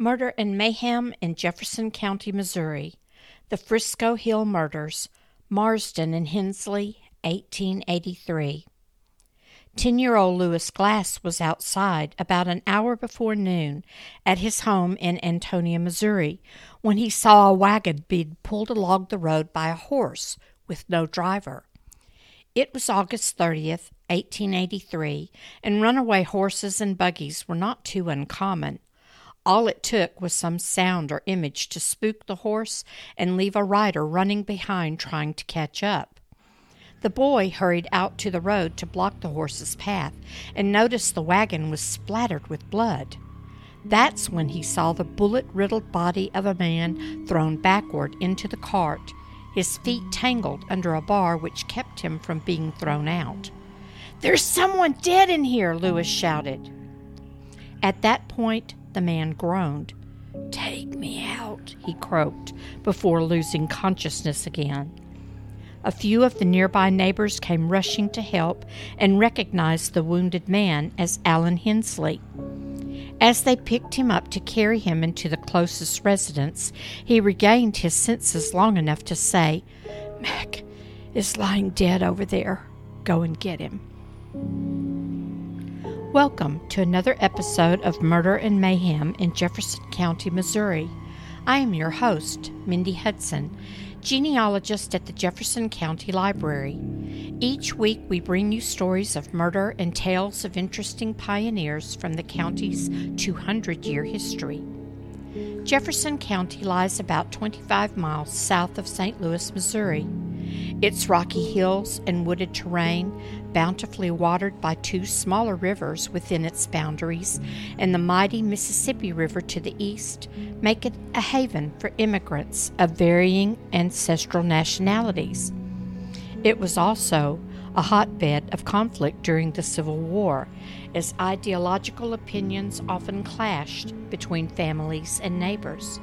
Murder and Mayhem in Jefferson County, Missouri. The Frisco Hill Murders. Marsden and Hensley, 1883. Ten year old Lewis Glass was outside about an hour before noon at his home in Antonia, Missouri, when he saw a wagon being pulled along the road by a horse with no driver. It was August 30th, 1883, and runaway horses and buggies were not too uncommon. All it took was some sound or image to spook the horse and leave a rider running behind trying to catch up. The boy hurried out to the road to block the horse's path and noticed the wagon was splattered with blood. That's when he saw the bullet riddled body of a man thrown backward into the cart, his feet tangled under a bar which kept him from being thrown out. There's someone dead in here, Lewis shouted. At that point, the man groaned. Take me out, he croaked, before losing consciousness again. A few of the nearby neighbors came rushing to help and recognized the wounded man as Allen Hensley. As they picked him up to carry him into the closest residence, he regained his senses long enough to say, Mack is lying dead over there. Go and get him. Welcome to another episode of Murder and Mayhem in Jefferson County, Missouri. I am your host, Mindy Hudson, genealogist at the Jefferson County Library. Each week, we bring you stories of murder and tales of interesting pioneers from the county's 200 year history. Jefferson County lies about 25 miles south of St. Louis, Missouri. Its rocky hills and wooded terrain, bountifully watered by two smaller rivers within its boundaries, and the mighty Mississippi River to the east, make it a haven for immigrants of varying ancestral nationalities. It was also a hotbed of conflict during the Civil War, as ideological opinions often clashed between families and neighbors.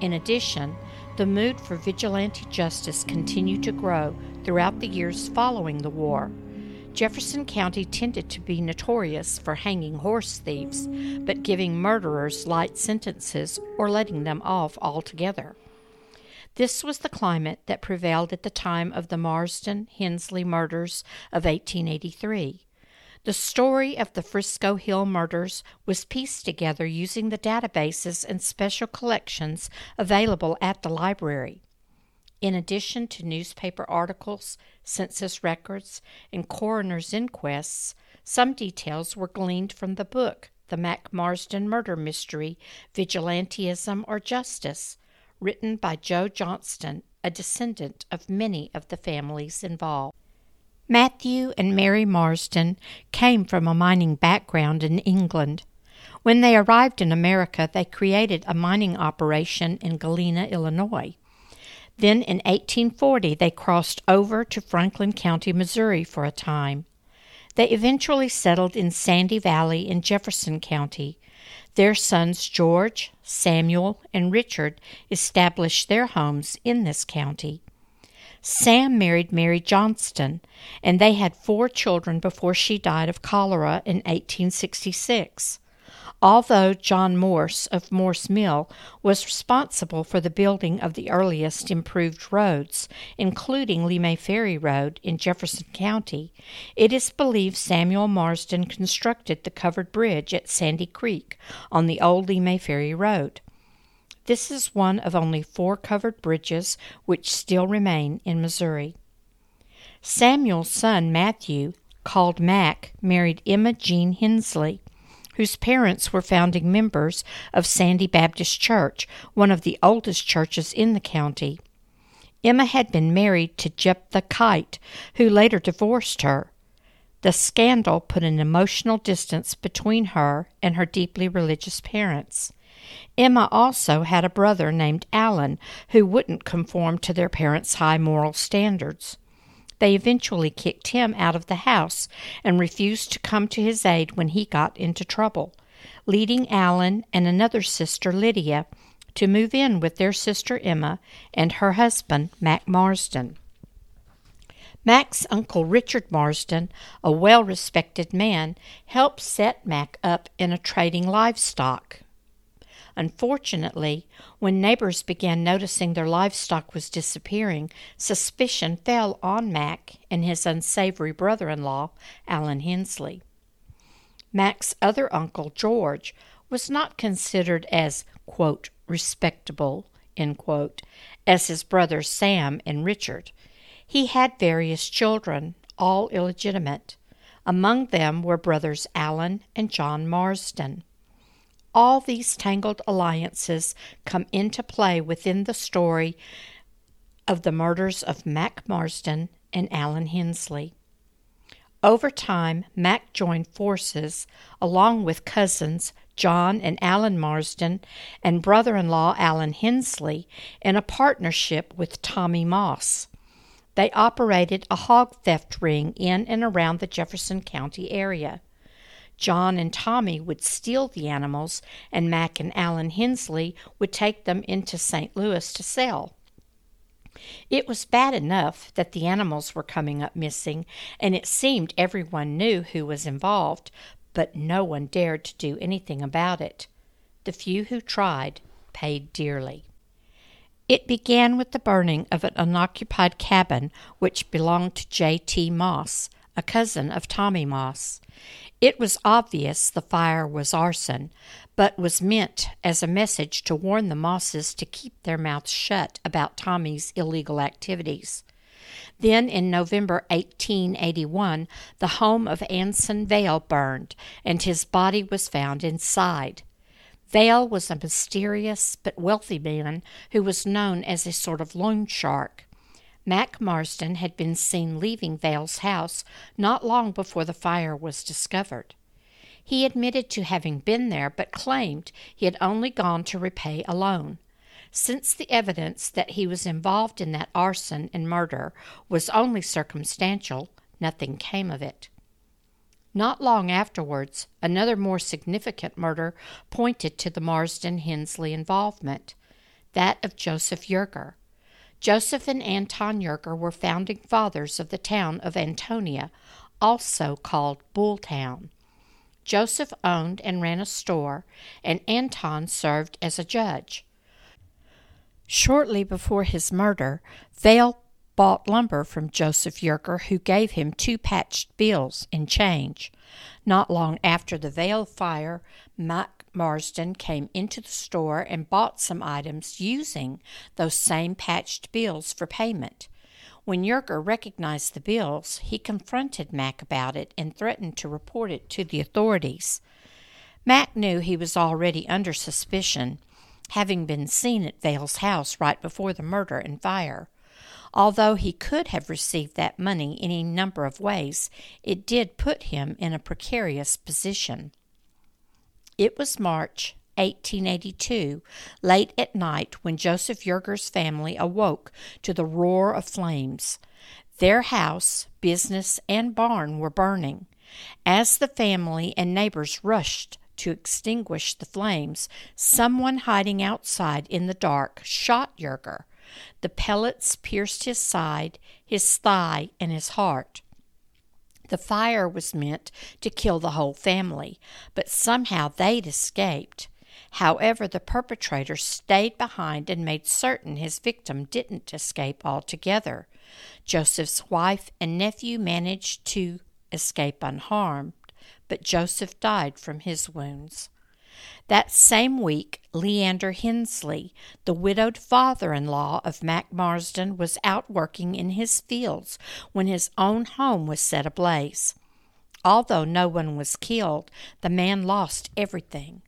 In addition, the mood for vigilante justice continued to grow throughout the years following the war. Jefferson County tended to be notorious for hanging horse thieves, but giving murderers light sentences or letting them off altogether. This was the climate that prevailed at the time of the Marsden Hensley murders of 1883. The story of the Frisco Hill murders was pieced together using the databases and special collections available at the library. In addition to newspaper articles, census records, and coroner's inquests, some details were gleaned from the book The Mack Marsden Murder Mystery Vigilantism or Justice, written by Joe Johnston, a descendant of many of the families involved. Matthew and Mary Marsden came from a mining background in England. When they arrived in America, they created a mining operation in Galena, Illinois. Then in 1840, they crossed over to Franklin County, Missouri for a time. They eventually settled in Sandy Valley in Jefferson County. Their sons George, Samuel, and Richard established their homes in this county. Sam married Mary Johnston, and they had four children before she died of cholera in 1866. Although John Morse of Morse Mill was responsible for the building of the earliest improved roads, including Lemay Ferry Road in Jefferson County, it is believed Samuel Marsden constructed the covered bridge at Sandy Creek on the old Lemay Ferry Road. This is one of only four covered bridges which still remain in Missouri. Samuel's son Matthew, called Mack, married Emma Jean Hensley, whose parents were founding members of Sandy Baptist Church, one of the oldest churches in the county. Emma had been married to Jephthah Kite, who later divorced her. The scandal put an emotional distance between her and her deeply religious parents. Emma also had a brother named Allen who wouldn't conform to their parents' high moral standards. They eventually kicked him out of the house and refused to come to his aid when he got into trouble, leading Allen and another sister, Lydia, to move in with their sister Emma and her husband, Mack Marsden. Mack's uncle Richard Marsden, a well respected man, helped set Mack up in a trading livestock. Unfortunately, when neighbors began noticing their livestock was disappearing, suspicion fell on Mack and his unsavory brother in law, Allen Hensley. Mack's other uncle, George, was not considered as, quote, respectable, quote, as his brothers Sam and Richard. He had various children, all illegitimate. Among them were brothers Allen and John Marsden. All these tangled alliances come into play within the story of the murders of Mack Marsden and Allen Hensley. Over time, Mack joined forces along with cousins John and Allen Marsden and brother in law Allen Hensley in a partnership with Tommy Moss. They operated a hog theft ring in and around the Jefferson County area. John and Tommy would steal the animals, and Mack and Allen Hensley would take them into St. Louis to sell. It was bad enough that the animals were coming up missing, and it seemed everyone knew who was involved, but no one dared to do anything about it. The few who tried paid dearly. It began with the burning of an unoccupied cabin which belonged to J. T. Moss, a cousin of Tommy Moss. It was obvious the fire was arson, but was meant as a message to warn the Mosses to keep their mouths shut about Tommy's illegal activities. Then in November 1881, the home of Anson Vale burned, and his body was found inside. Vale was a mysterious but wealthy man who was known as a sort of loan shark. Mack Marsden had been seen leaving Vale's house not long before the fire was discovered. He admitted to having been there, but claimed he had only gone to repay a loan. Since the evidence that he was involved in that arson and murder was only circumstantial, nothing came of it. Not long afterwards, another more significant murder pointed to the Marsden Hensley involvement that of Joseph Yerger. Joseph and Anton Yerger were founding fathers of the town of Antonia, also called Bulltown. Joseph owned and ran a store, and Anton served as a judge. Shortly before his murder, Vale bought lumber from Joseph Yerger, who gave him two patched bills in change. Not long after the Vale fire, Mack Marsden came into the store and bought some items using those same patched bills for payment. When Yerger recognized the bills, he confronted Mack about it and threatened to report it to the authorities. Mack knew he was already under suspicion, having been seen at Vale's house right before the murder and fire. Although he could have received that money in any number of ways, it did put him in a precarious position. It was March 1882, late at night, when Joseph Yerger's family awoke to the roar of flames. Their house, business, and barn were burning. As the family and neighbors rushed to extinguish the flames, someone hiding outside in the dark shot Yerger. The pellets pierced his side, his thigh, and his heart. The fire was meant to kill the whole family, but somehow they'd escaped. However, the perpetrator stayed behind and made certain his victim didn't escape altogether. Joseph's wife and nephew managed to escape unharmed, but Joseph died from his wounds. That same week, Leander Hensley, the widowed father in law of Mack Marsden, was out working in his fields when his own home was set ablaze. Although no one was killed, the man lost everything.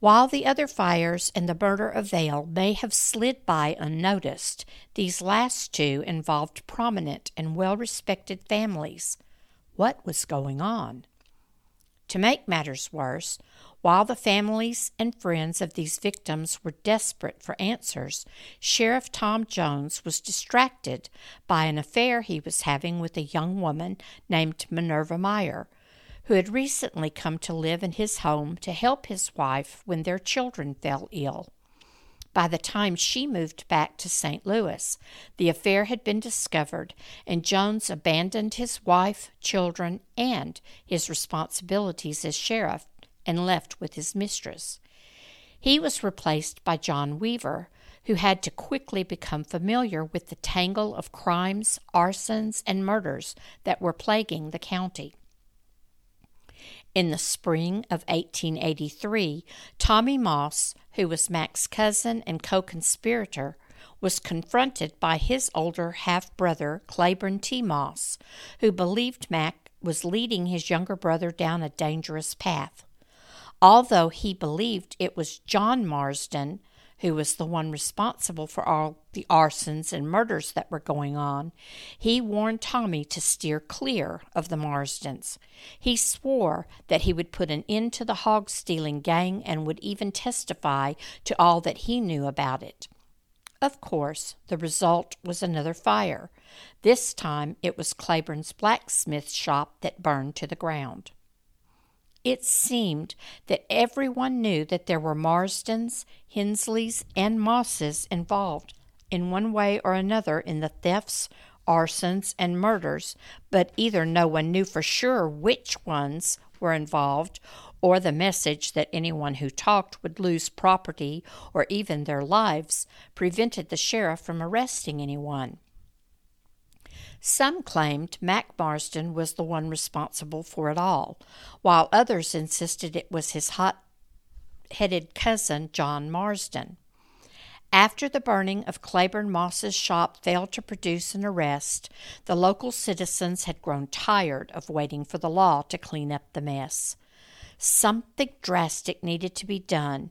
While the other fires and the murder of Vale may have slid by unnoticed, these last two involved prominent and well respected families. What was going on? To make matters worse, while the families and friends of these victims were desperate for answers, Sheriff Tom Jones was distracted by an affair he was having with a young woman named Minerva Meyer, who had recently come to live in his home to help his wife when their children fell ill. By the time she moved back to St. Louis, the affair had been discovered, and Jones abandoned his wife, children, and his responsibilities as sheriff and left with his mistress. He was replaced by John Weaver, who had to quickly become familiar with the tangle of crimes, arsons, and murders that were plaguing the county. In the spring of 1883, Tommy Moss, who was Mack's cousin and co conspirator, was confronted by his older half brother, Claiborne T. Moss, who believed Mack was leading his younger brother down a dangerous path. Although he believed it was John Marsden who was the one responsible for all the arsons and murders that were going on, he warned Tommy to steer clear of the Marsdens. He swore that he would put an end to the hog stealing gang and would even testify to all that he knew about it. Of course, the result was another fire. This time it was Claiborne's blacksmith shop that burned to the ground. It seemed that everyone knew that there were Marsdens, Hensleys, and Mosses involved in one way or another in the thefts, arsons, and murders, but either no one knew for sure which ones were involved or the message that anyone who talked would lose property or even their lives prevented the sheriff from arresting anyone. Some claimed Mack Marsden was the one responsible for it all, while others insisted it was his hot headed cousin, John Marsden. After the burning of Claiborne Moss's shop failed to produce an arrest, the local citizens had grown tired of waiting for the law to clean up the mess. Something drastic needed to be done,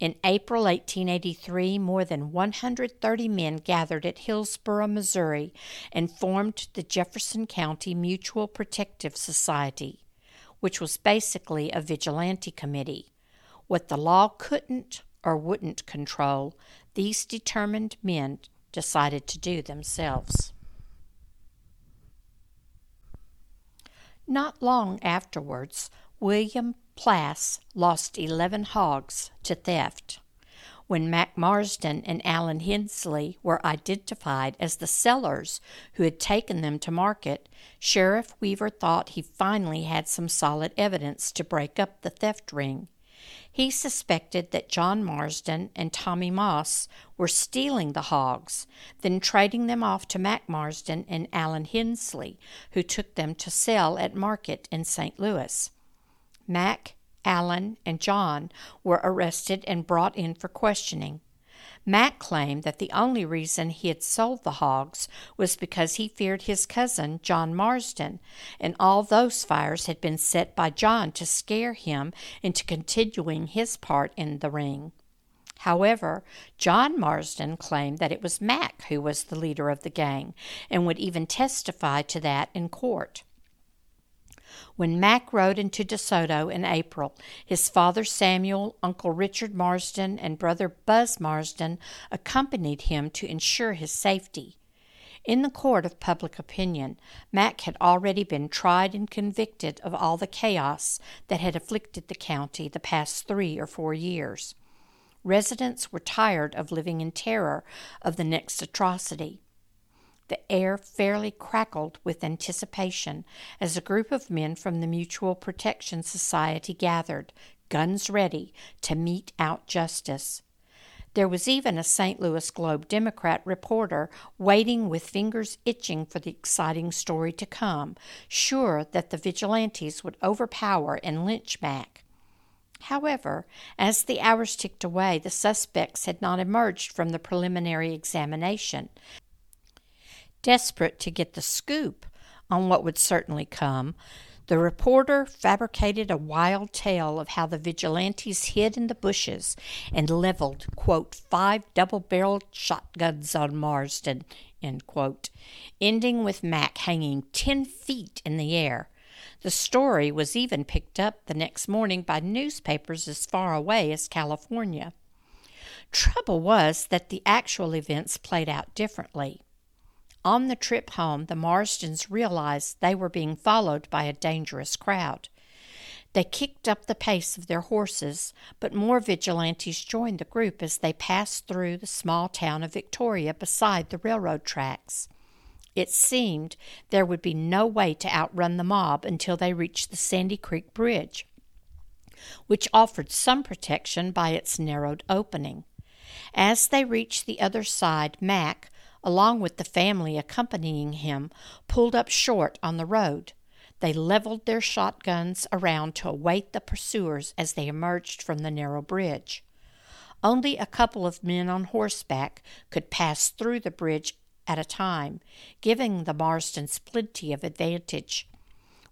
in April 1883, more than 130 men gathered at Hillsboro, Missouri, and formed the Jefferson County Mutual Protective Society, which was basically a vigilante committee. What the law couldn't or wouldn't control, these determined men decided to do themselves. Not long afterwards, William Plass lost 11 hogs to theft. When Mack Marsden and Allen Hensley were identified as the sellers who had taken them to market, Sheriff Weaver thought he finally had some solid evidence to break up the theft ring. He suspected that John Marsden and Tommy Moss were stealing the hogs, then trading them off to Mack Marsden and Allen Hensley, who took them to sell at market in St. Louis. Mack, Allen, and John were arrested and brought in for questioning. Mack claimed that the only reason he had sold the hogs was because he feared his cousin, John Marsden, and all those fires had been set by John to scare him into continuing his part in the ring. However, John Marsden claimed that it was Mack who was the leader of the gang and would even testify to that in court. When Mack rode into DeSoto in April, his father Samuel, Uncle Richard Marsden, and brother Buzz Marsden accompanied him to ensure his safety. In the court of public opinion, Mack had already been tried and convicted of all the chaos that had afflicted the county the past three or four years. Residents were tired of living in terror of the next atrocity. The air fairly crackled with anticipation as a group of men from the Mutual Protection Society gathered, guns ready, to mete out justice. There was even a St. Louis Globe Democrat reporter waiting with fingers itching for the exciting story to come, sure that the vigilantes would overpower and lynch Mack. However, as the hours ticked away, the suspects had not emerged from the preliminary examination, Desperate to get the scoop on what would certainly come, the reporter fabricated a wild tale of how the vigilantes hid in the bushes and leveled, quote, five double barreled shotguns on Marsden, end quote, ending with Mac hanging ten feet in the air. The story was even picked up the next morning by newspapers as far away as California. Trouble was that the actual events played out differently. On the trip home, the Marsdens realized they were being followed by a dangerous crowd. They kicked up the pace of their horses, but more vigilantes joined the group as they passed through the small town of Victoria beside the railroad tracks. It seemed there would be no way to outrun the mob until they reached the Sandy Creek Bridge. which offered some protection by its narrowed opening. As they reached the other side, Mack, along with the family accompanying him, pulled up short on the road. They leveled their shotguns around to await the pursuers as they emerged from the narrow bridge. Only a couple of men on horseback could pass through the bridge at a time, giving the Marsdens plenty of advantage.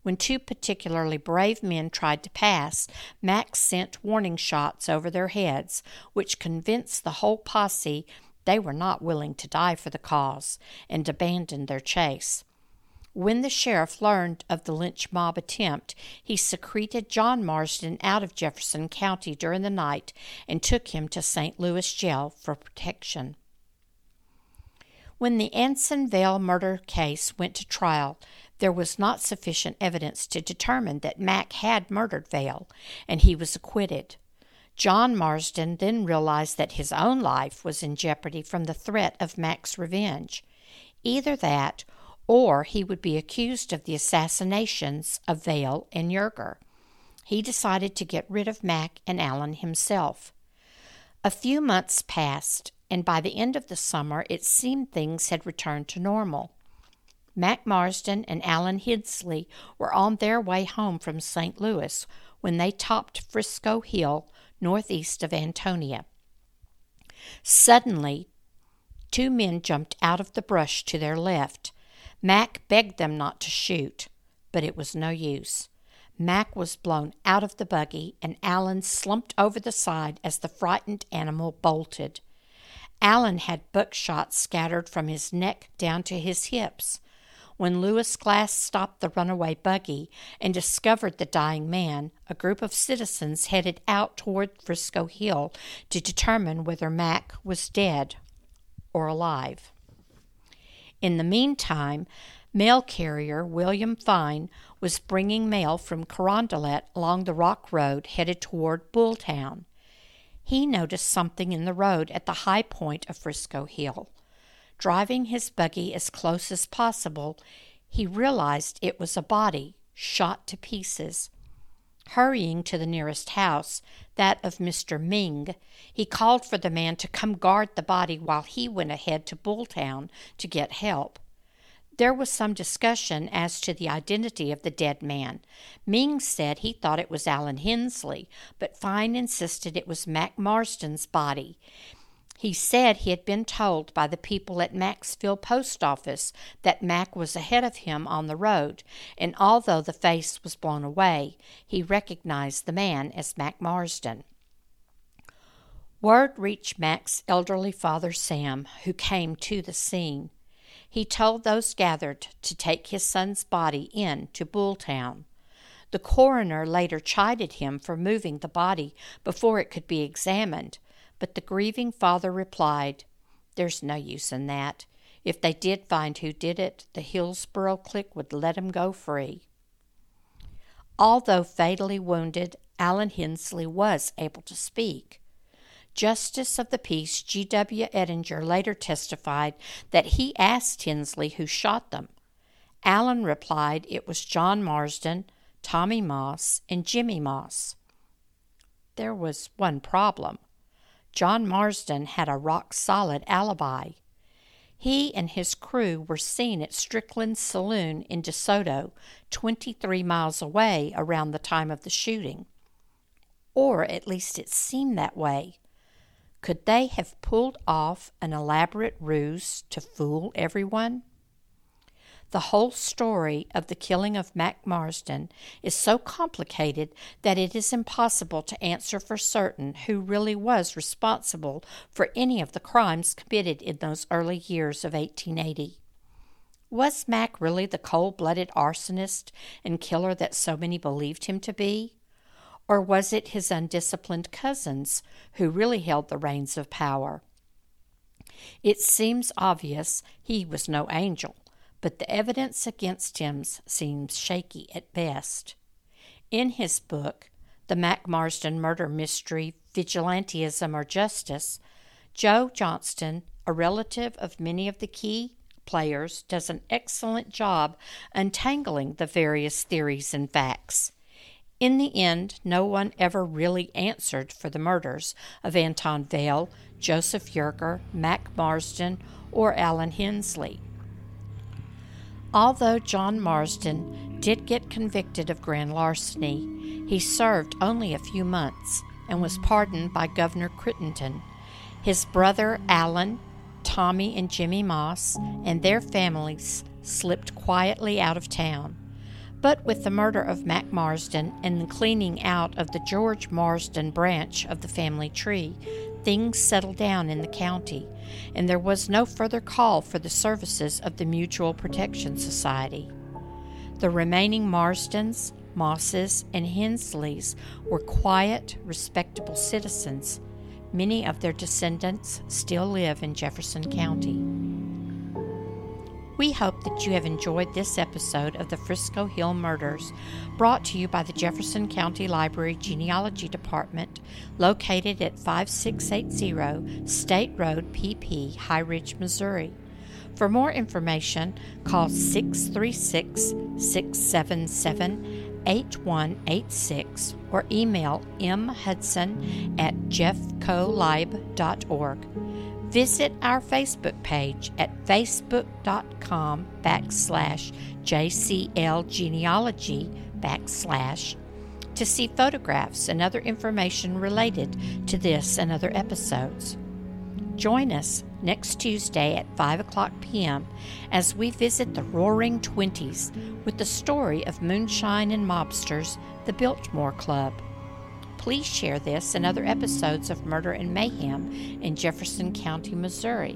When two particularly brave men tried to pass, Mack sent warning shots over their heads, which convinced the whole posse they were not willing to die for the cause, and abandoned their chase. When the sheriff learned of the lynch mob attempt, he secreted John Marsden out of Jefferson County during the night and took him to St. Louis jail for protection. When the Anson Vale murder case went to trial, there was not sufficient evidence to determine that Mack had murdered Vale, and he was acquitted. John Marsden then realized that his own life was in jeopardy from the threat of Mack's revenge. Either that, or he would be accused of the assassinations of Vale and Yerger. He decided to get rid of Mack and Allen himself. A few months passed, and by the end of the summer it seemed things had returned to normal. Mack Marsden and Allen Hensley were on their way home from St. Louis when they topped Frisco Hill northeast of Antonia. Suddenly, two men jumped out of the brush to their left. Mack begged them not to shoot, but it was no use. Mack was blown out of the buggy, and Allen slumped over the side as the frightened animal bolted. Allen had buckshot scattered from his neck down to his hips. When Lewis Glass stopped the runaway buggy and discovered the dying man, a group of citizens headed out toward Frisco Hill to determine whether Mack was dead or alive. In the meantime, mail carrier William Fine was bringing mail from Carondelet along the Rock Road headed toward Bulltown. He noticed something in the road at the high point of Frisco Hill. Driving his buggy as close as possible, he realized it was a body shot to pieces. Hurrying to the nearest house, that of Mr. Ming, he called for the man to come guard the body while he went ahead to Bulltown to get help. There was some discussion as to the identity of the dead man. Ming said he thought it was Allen Hensley, but Fine insisted it was Mack Marsden's body. He said he had been told by the people at Macksville Post Office that Mack was ahead of him on the road, and although the face was blown away, he recognized the man as Mack Marsden. Word reached Mack's elderly father Sam, who came to the scene. He told those gathered to take his son's body in to Bulltown. The coroner later chided him for moving the body before it could be examined, but the grieving father replied, There's no use in that. If they did find who did it, the Hillsboro clique would let him go free. Although fatally wounded, Allen Hensley was able to speak. Justice of the Peace G.W. Ettinger later testified that he asked Hensley who shot them. Allen replied it was John Marsden, Tommy Moss, and Jimmy Moss. There was one problem. John Marsden had a rock solid alibi. He and his crew were seen at Strickland's saloon in DeSoto, 23 miles away, around the time of the shooting. Or at least it seemed that way. Could they have pulled off an elaborate ruse to fool everyone? The whole story of the killing of Mack Marsden is so complicated that it is impossible to answer for certain who really was responsible for any of the crimes committed in those early years of 1880. Was Mack really the cold blooded arsonist and killer that so many believed him to be? Or was it his undisciplined cousins who really held the reins of power? It seems obvious he was no angel but the evidence against him seems shaky at best. In his book, The Mack Marsden Murder Mystery Vigilantism or Justice, Joe Johnston, a relative of many of the key players, does an excellent job untangling the various theories and facts. In the end, no one ever really answered for the murders of Anton Vale, Joseph Yerger, Mack Marsden, or Allen Hensley. Although John Marsden did get convicted of grand larceny, he served only a few months and was pardoned by Governor Crittenden. His brother Allen, Tommy, and Jimmy Moss and their families slipped quietly out of town. But with the murder of Mack Marsden and the cleaning out of the George Marsden branch of the family tree, things settled down in the county, and there was no further call for the services of the Mutual Protection Society. The remaining Marsdens, Mosses, and Hensleys were quiet, respectable citizens. Many of their descendants still live in Jefferson County. We hope that you have enjoyed this episode of the Frisco Hill Murders, brought to you by the Jefferson County Library Genealogy Department, located at 5680 State Road, PP, High Ridge, Missouri. For more information, call 636 677 8186 or email mhudson at jeffcolib.org. Visit our Facebook page at facebook.com backslash JCL genealogy backslash to see photographs and other information related to this and other episodes. Join us next Tuesday at 5 o'clock p.m. as we visit the Roaring Twenties with the story of moonshine and mobsters, the Biltmore Club. Please share this and other episodes of Murder and Mayhem in Jefferson County, Missouri.